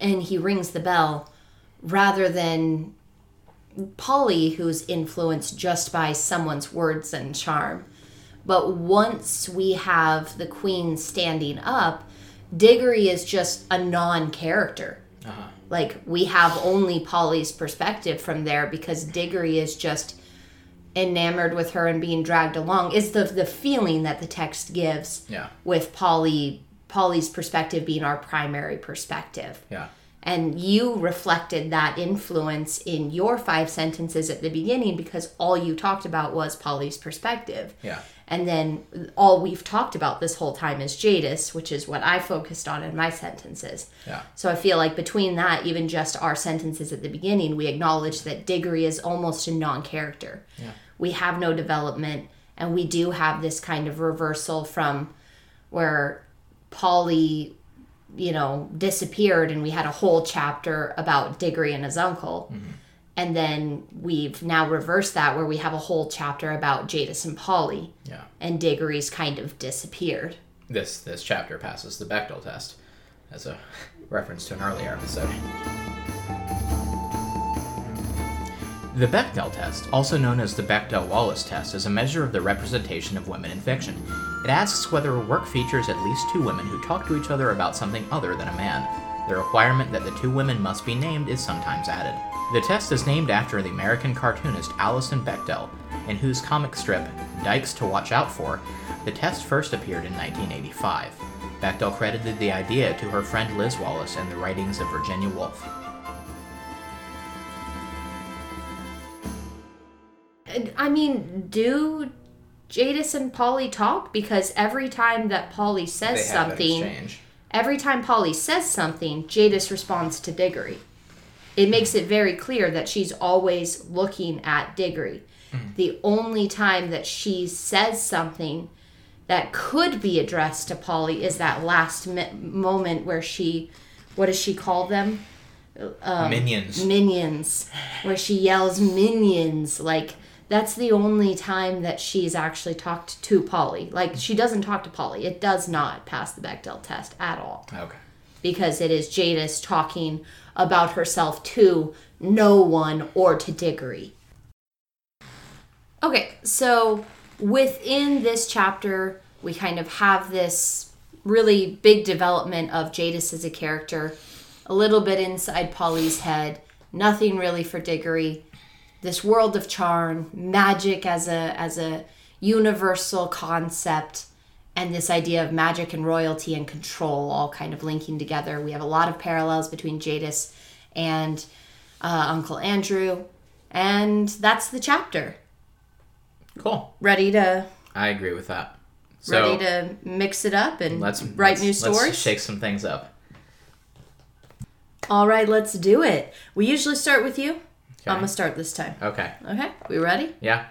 Speaker 2: and he rings the bell rather than Polly who's influenced just by someone's words and charm. But once we have the queen standing up, Diggory is just a non-character. Uh-huh. Like we have only Polly's perspective from there because Diggory is just enamored with her and being dragged along. Is the the feeling that the text gives
Speaker 1: Yeah.
Speaker 2: with Polly Polly's perspective being our primary perspective.
Speaker 1: Yeah.
Speaker 2: And you reflected that influence in your five sentences at the beginning because all you talked about was Polly's perspective.
Speaker 1: Yeah.
Speaker 2: And then all we've talked about this whole time is Jadis, which is what I focused on in my sentences.
Speaker 1: Yeah.
Speaker 2: So I feel like between that, even just our sentences at the beginning, we acknowledge that Diggory is almost a non character.
Speaker 1: Yeah.
Speaker 2: We have no development, and we do have this kind of reversal from where Polly, you know, disappeared, and we had a whole chapter about Diggory and his uncle. Mm-hmm. And then we've now reversed that where we have a whole chapter about Jadis and Polly,
Speaker 1: Yeah.
Speaker 2: and Diggory's kind of disappeared.
Speaker 1: This this chapter passes the Bechdel test, as a reference to an earlier episode. The Bechdel test, also known as the Bechdel-Wallace test, is a measure of the representation of women in fiction. It asks whether a work features at least two women who talk to each other about something other than a man. The requirement that the two women must be named is sometimes added. The test is named after the American cartoonist Alison Bechdel, in whose comic strip, Dykes to Watch Out For, the test first appeared in 1985. Bechdel credited the idea to her friend Liz Wallace and the writings of Virginia Woolf.
Speaker 2: I mean, do Jadis and Polly talk? Because every time that Polly says
Speaker 1: They have an
Speaker 2: something,
Speaker 1: exchange.
Speaker 2: Every time Polly says something, Jadis responds to Diggory. It makes it very clear that she's always looking at Diggory. Hmm. The only time that she says something that could be addressed to Polly is that last mi- moment where she, what does she call them?
Speaker 1: Um, minions.
Speaker 2: minions where she yells minions like that's the only time that she's actually talked to Polly. Like she doesn't talk to Polly. It does not pass the Bechdel test at all.
Speaker 1: Okay.
Speaker 2: because it is Jadis talking about herself to no one or to Diggory. Okay, so within this chapter, we kind of have this really big development of Jadis as a character, a little bit inside Polly's head, nothing really for Diggory. This world of Charn, magic as a as a universal concept, and this idea of magic and royalty and control all kind of linking together. We have a lot of parallels between Jadis and uh, Uncle Andrew, and that's the chapter.
Speaker 1: Cool.
Speaker 2: Ready to
Speaker 1: I agree with that. So
Speaker 2: ready to mix it up and
Speaker 1: let's
Speaker 2: write
Speaker 1: let's-
Speaker 2: new stories.
Speaker 1: Let's shake some things up.
Speaker 2: All right, let's do it. We usually start with you.
Speaker 1: Okay.
Speaker 2: I'm gonna start this time.
Speaker 1: Okay.
Speaker 2: Okay, we ready?
Speaker 1: Yeah.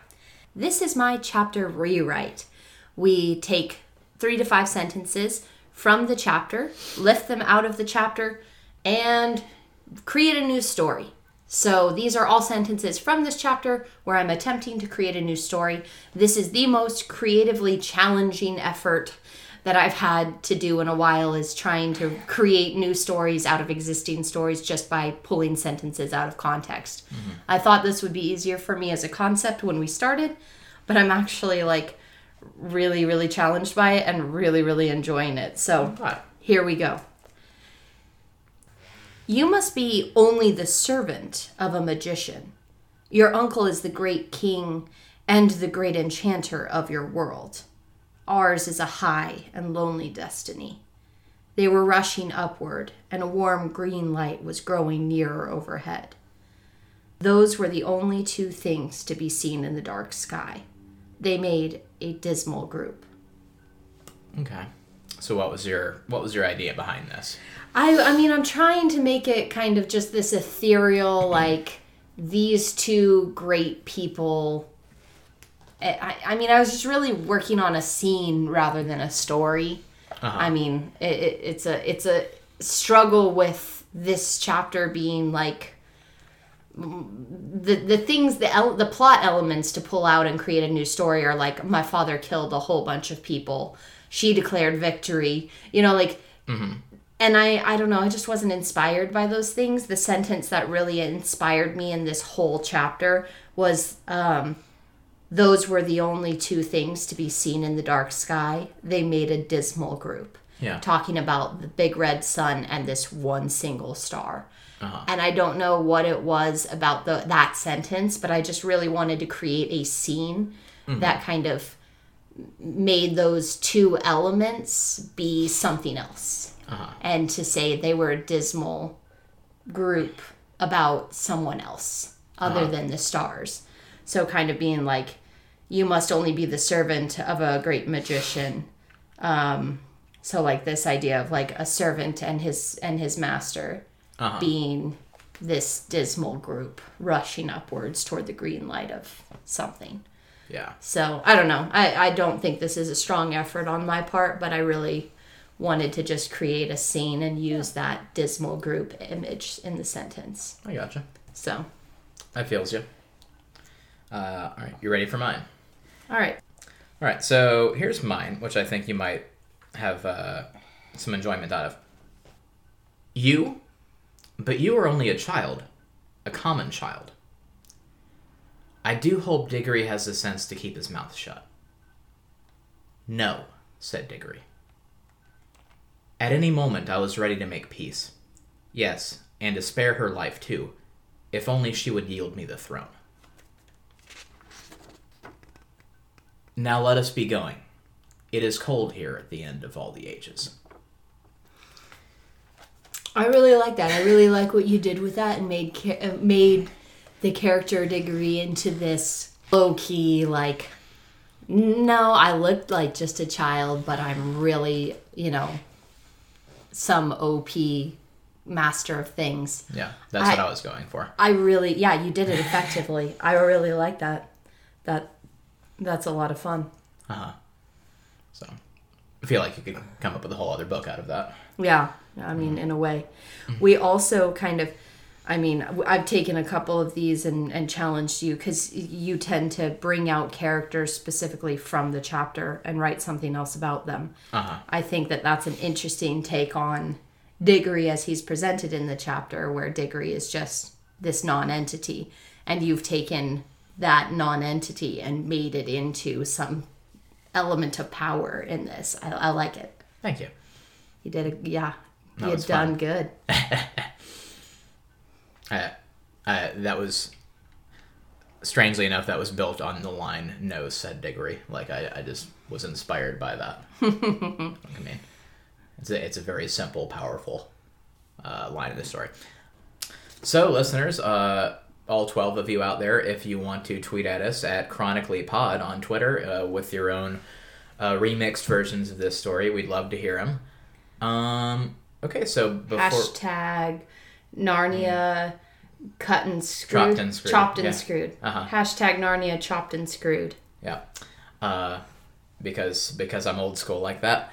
Speaker 2: This is my chapter rewrite. We take three to five sentences from the chapter, lift them out of the chapter, and create a new story. So these are all sentences from this chapter where I'm attempting to create a new story. This is the most creatively challenging effort that I've had to do in a while is trying to create new stories out of existing stories just by pulling sentences out of context. Mm-hmm. I thought this would be easier for me as a concept when we started, but I'm actually like really really challenged by it and really really enjoying it. So, oh,
Speaker 1: Right.
Speaker 2: here we go. You must be only the servant of a magician. Your uncle is the great king and the great enchanter of your world. Ours is a high and lonely destiny. They were rushing upward, and a warm green light was growing nearer overhead. Those were the only two things to be seen in the dark sky. They made a dismal group.
Speaker 1: Okay. So what was your what was your idea behind this?
Speaker 2: I I mean I'm trying to make it kind of just this ethereal like these two great people I, I- mean I was just really working on a scene rather than a story. I mean it, it, it's a it's a struggle with this chapter being like the the things the el- the plot elements to pull out and create a new story are like my father killed a whole bunch of people she declared victory you know like and I I don't know, I just wasn't inspired by those things. The sentence that really inspired me in this whole chapter was um those were the only two things to be seen in the dark sky. They made a dismal group.
Speaker 1: Yeah.
Speaker 2: Talking about the big red sun and this one single star.
Speaker 1: Uh-huh.
Speaker 2: And I don't know what it was about the that sentence, but I just really wanted to create a scene that kind of made those two elements be something else
Speaker 1: Uh-huh.
Speaker 2: and to say they were a dismal group about someone else other than the stars. So kind of being like, you must only be the servant of a great magician. Um, so like this idea of like a servant and his and his master
Speaker 1: Uh-huh.
Speaker 2: being this dismal group rushing upwards toward the green light of something.
Speaker 1: Yeah.
Speaker 2: So I don't know. I, I don't think this is a strong effort on my part, but I really wanted to just create a scene and use that dismal group image in the sentence.
Speaker 1: I gotcha.
Speaker 2: So,
Speaker 1: That feels you. Uh, all right, you ready for mine?
Speaker 2: all right.
Speaker 1: All right, so here's mine, which I think you might have uh, some enjoyment out of. You, but you are only a child, a common child. I do hope Diggory has the sense to keep his mouth shut. No, said Diggory. At any moment, I was ready to make peace. Yes, and to spare her life too, if only she would yield me the throne. Now let us be going. It is cold here at the end of all the ages.
Speaker 2: I really like that. I really like what you did with that and made uh, made the character Diggory into this low key like no, I looked like just a child, but I'm really, you know, some OP master of things.
Speaker 1: Yeah, that's what
Speaker 2: I-
Speaker 1: I was going for.
Speaker 2: I really, yeah, you did it effectively. I really like that. That that's a lot of fun.
Speaker 1: Uh huh. So, I feel like you could come up with a whole other book out of that.
Speaker 2: Yeah, I mean, in a way. We also kind of, I mean, I've taken a couple of these and, and challenged you because you tend to bring out characters specifically from the chapter and write something else about them.
Speaker 1: Uh huh.
Speaker 2: I think that that's an interesting take on Diggory as he's presented in the chapter, where Diggory is just this non entity, and you've taken that non entity and made it into some element of power in this. I, I like it.
Speaker 1: Thank you.
Speaker 2: You did a yeah.
Speaker 1: That
Speaker 2: You
Speaker 1: was
Speaker 2: done
Speaker 1: fun.
Speaker 2: good.
Speaker 1: Uh, uh, that was strangely enough that was built on the line "No," said Diggory. Like I, I just was inspired by that. I mean, it's a, it's a very simple, powerful uh, line in the story. So, listeners, uh, all 12 of you out there, if you want to tweet at us at Chronically Pod on Twitter uh, with your own uh, remixed versions of this story, we'd love to hear them. Um, okay, so before.
Speaker 2: Hashtag Narnia cut and screwed.
Speaker 1: Chopped and screwed,
Speaker 2: Chopped and
Speaker 1: yeah.
Speaker 2: screwed.
Speaker 1: Uh-huh.
Speaker 2: Hashtag Narnia chopped and screwed.
Speaker 1: Yeah, uh, because because I'm old school like that.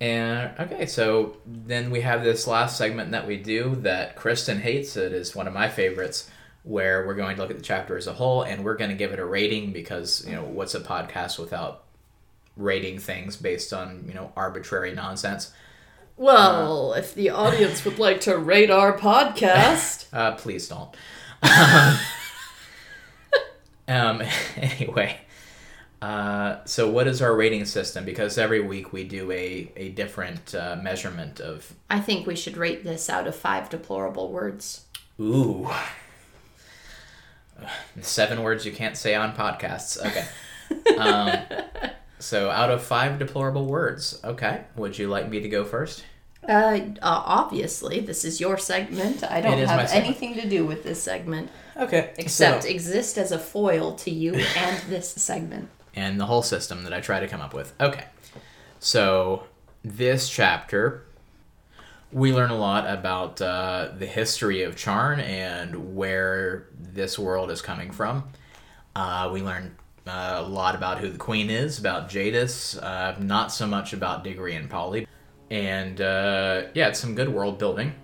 Speaker 1: And okay, so then we have this last segment that we do that Kristen hates. It is one of my favorites, where we're going to look at the chapter as a whole, and we're going to give it a rating because you know what's a podcast without rating things based on you know arbitrary nonsense.
Speaker 2: Well, if the audience would like to rate our podcast,
Speaker 1: Uh, please don't. um, anyway, uh, so what is our rating system? Because every week we do a, a different uh, measurement of.
Speaker 2: I think we should rate this out of five deplorable words.
Speaker 1: Ooh. Seven words you can't say on podcasts. Okay. Um, so out of five deplorable words. Okay. Would you like me to go first?
Speaker 2: Uh, uh, obviously, this is your segment. I don't
Speaker 1: It is my
Speaker 2: have anything to do with this segment
Speaker 1: Okay.
Speaker 2: except
Speaker 1: So-
Speaker 2: exist as a foil to you and this segment.
Speaker 1: and the whole system that I try to come up with. Okay. So, this chapter, we learn a lot about uh, the history of Charn and where this world is coming from. Uh, we learn uh, a lot about who the queen is, about Jadis, uh, not so much about Diggory and Polly. And uh, yeah, it's some good world building.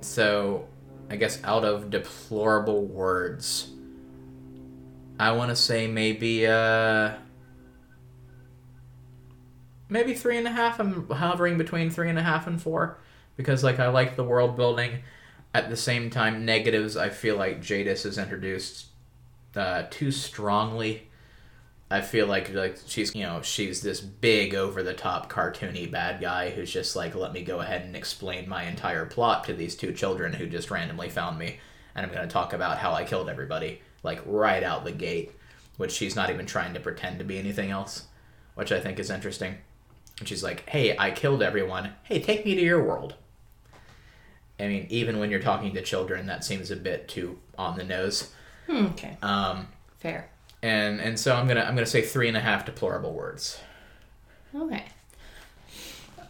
Speaker 1: So, I guess out of deplorable words, I want to say maybe uh maybe three and a half. I'm hovering between three and a half and four because like I like the world building. At the same time, negatives. I feel like Jadis is introduced uh, too strongly. I feel like like she's you know she's this big over the top cartoony bad guy who's just like let me go ahead and explain my entire plot to these two children who just randomly found me and I'm going to talk about how I killed everybody like right out the gate which she's not even trying to pretend to be anything else which I think is interesting and she's like hey I killed everyone hey take me to your world I mean even when you're talking to children that seems a bit too on the nose
Speaker 2: Hmm, okay,
Speaker 1: um
Speaker 2: fair.
Speaker 1: and and so I'm gonna I'm gonna say three and a half deplorable words.
Speaker 2: Okay.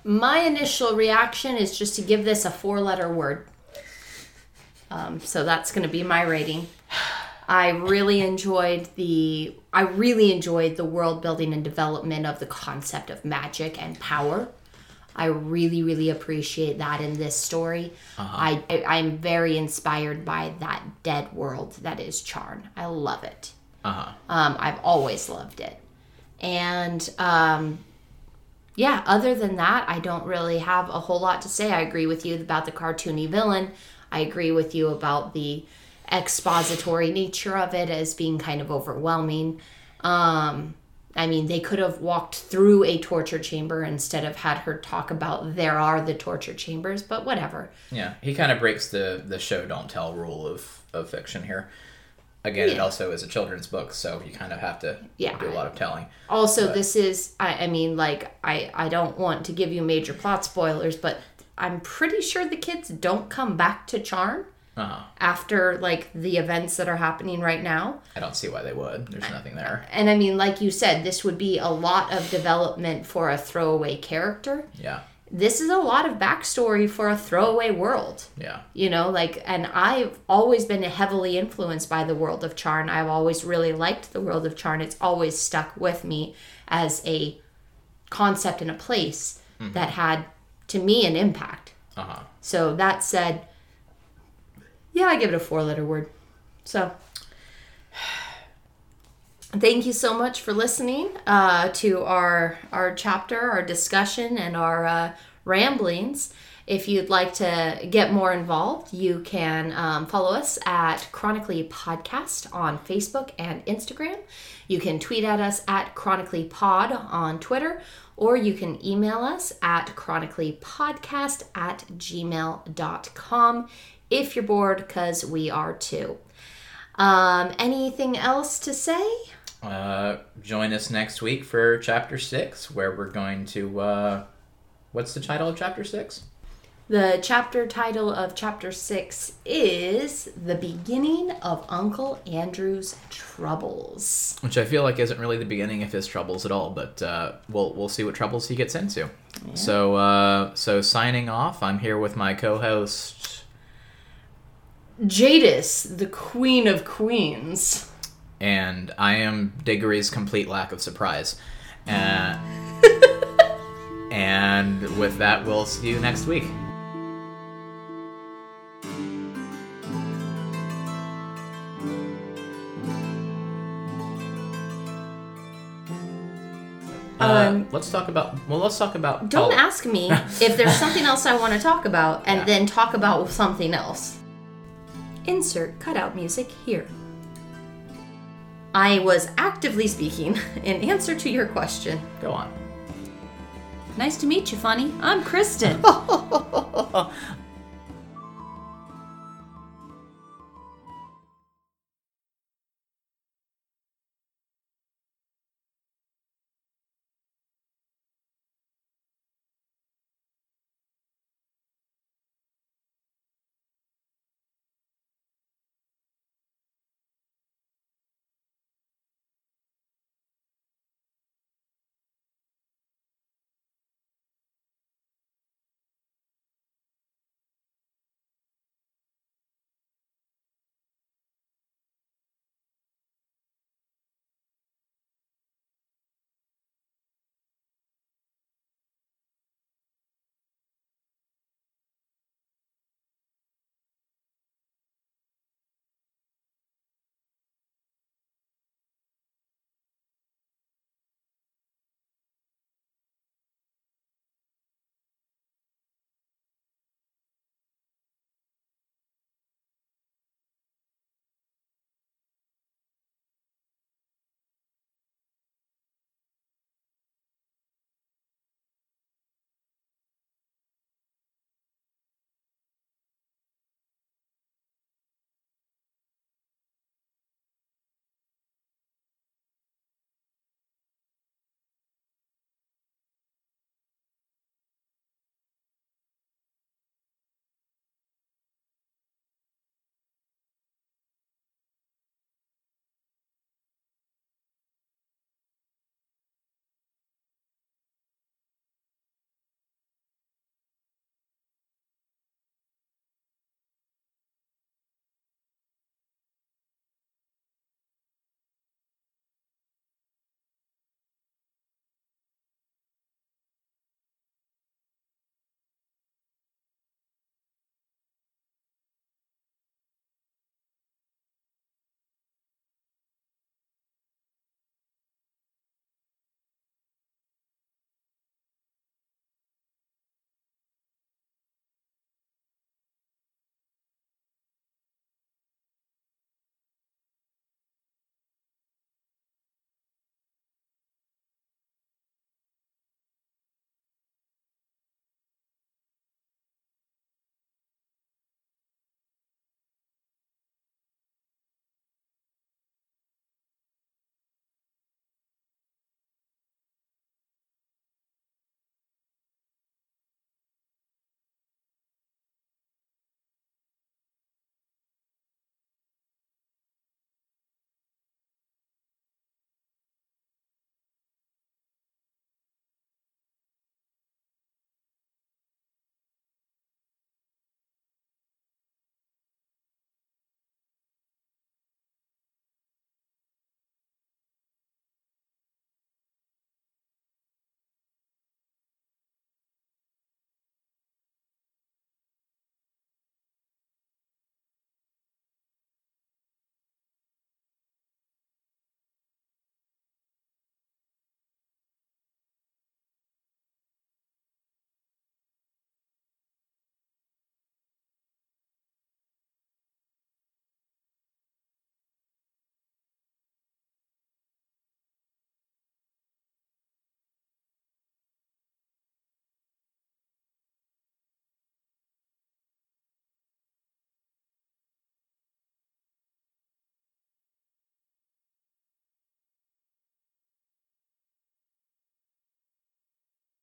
Speaker 2: My initial reaction is just to give this a four letter word. Um, so that's going to be my rating. I really enjoyed the I really enjoyed the world building and development of the concept of magic and power. I really really appreciate that in this story. I, I I'm very inspired by that dead world that is Charn. I love it.
Speaker 1: Uh huh.
Speaker 2: Um, I've always loved it. And um, yeah, other than that, I don't really have a whole lot to say. I agree with you about the cartoony villain. I agree with you about the expository nature of it as being kind of overwhelming. Um, I mean, they could have walked through a torture chamber instead of had her talk about there are the torture chambers, but whatever.
Speaker 1: Yeah, he kind of breaks the the show don't tell rule of of fiction here. Again, it also is a children's book, so you kind of have to
Speaker 2: Yeah.
Speaker 1: do a lot of telling.
Speaker 2: Also, this is I, I mean, like I I don't want to give you major plot spoilers, but I'm pretty sure the kids don't come back to Charn
Speaker 1: Uh huh.
Speaker 2: after like the events that are happening right now.
Speaker 1: I don't see why they would. There's nothing there.
Speaker 2: And I mean, like you said, this would be a lot of development for a throwaway character.
Speaker 1: Yeah.
Speaker 2: This is a lot of backstory for a throwaway world.
Speaker 1: Yeah.
Speaker 2: You know, like, and I've always been heavily influenced by the world of Charn. I've always really liked the world of Charn. It's always stuck with me as a concept and a place that had, to me, an impact.
Speaker 1: Uh huh.
Speaker 2: So that said, yeah, I give it a four letter word. So thank you so much for listening uh, to our our chapter, our discussion, and our uh, ramblings. If you'd like to get more involved, you can um, follow us at Chronically Podcast on Facebook and Instagram. You can tweet at us at Chronically Pod on Twitter, or you can email us at chronicallypodcast at gmail.com if you're bored, because we are too. Um, anything else to say?
Speaker 1: Uh, join us next week for chapter six, where we're going to. Uh, what's the title of chapter six?
Speaker 2: The chapter title of chapter six is The Beginning of Uncle Andrew's Troubles.
Speaker 1: Which I feel like isn't really the beginning of his troubles at all, but uh, we'll we'll see what troubles he gets into. So uh, so signing off. I'm here with my co-host
Speaker 2: Jadis, the Queen of Queens.
Speaker 1: and I am Diggory's complete lack of surprise. Uh, and with that, we'll see you next week. Uh,
Speaker 2: Um,
Speaker 1: let's talk about. Well, let's talk about.
Speaker 2: Don't
Speaker 1: pol-
Speaker 2: ask me if there's something else I want to talk about and
Speaker 1: Yeah.
Speaker 2: then talk about something else. Insert cutout music here. I was actively speaking in answer to your question.
Speaker 1: Go on.
Speaker 2: Nice to meet you, Funny. I'm Kristen.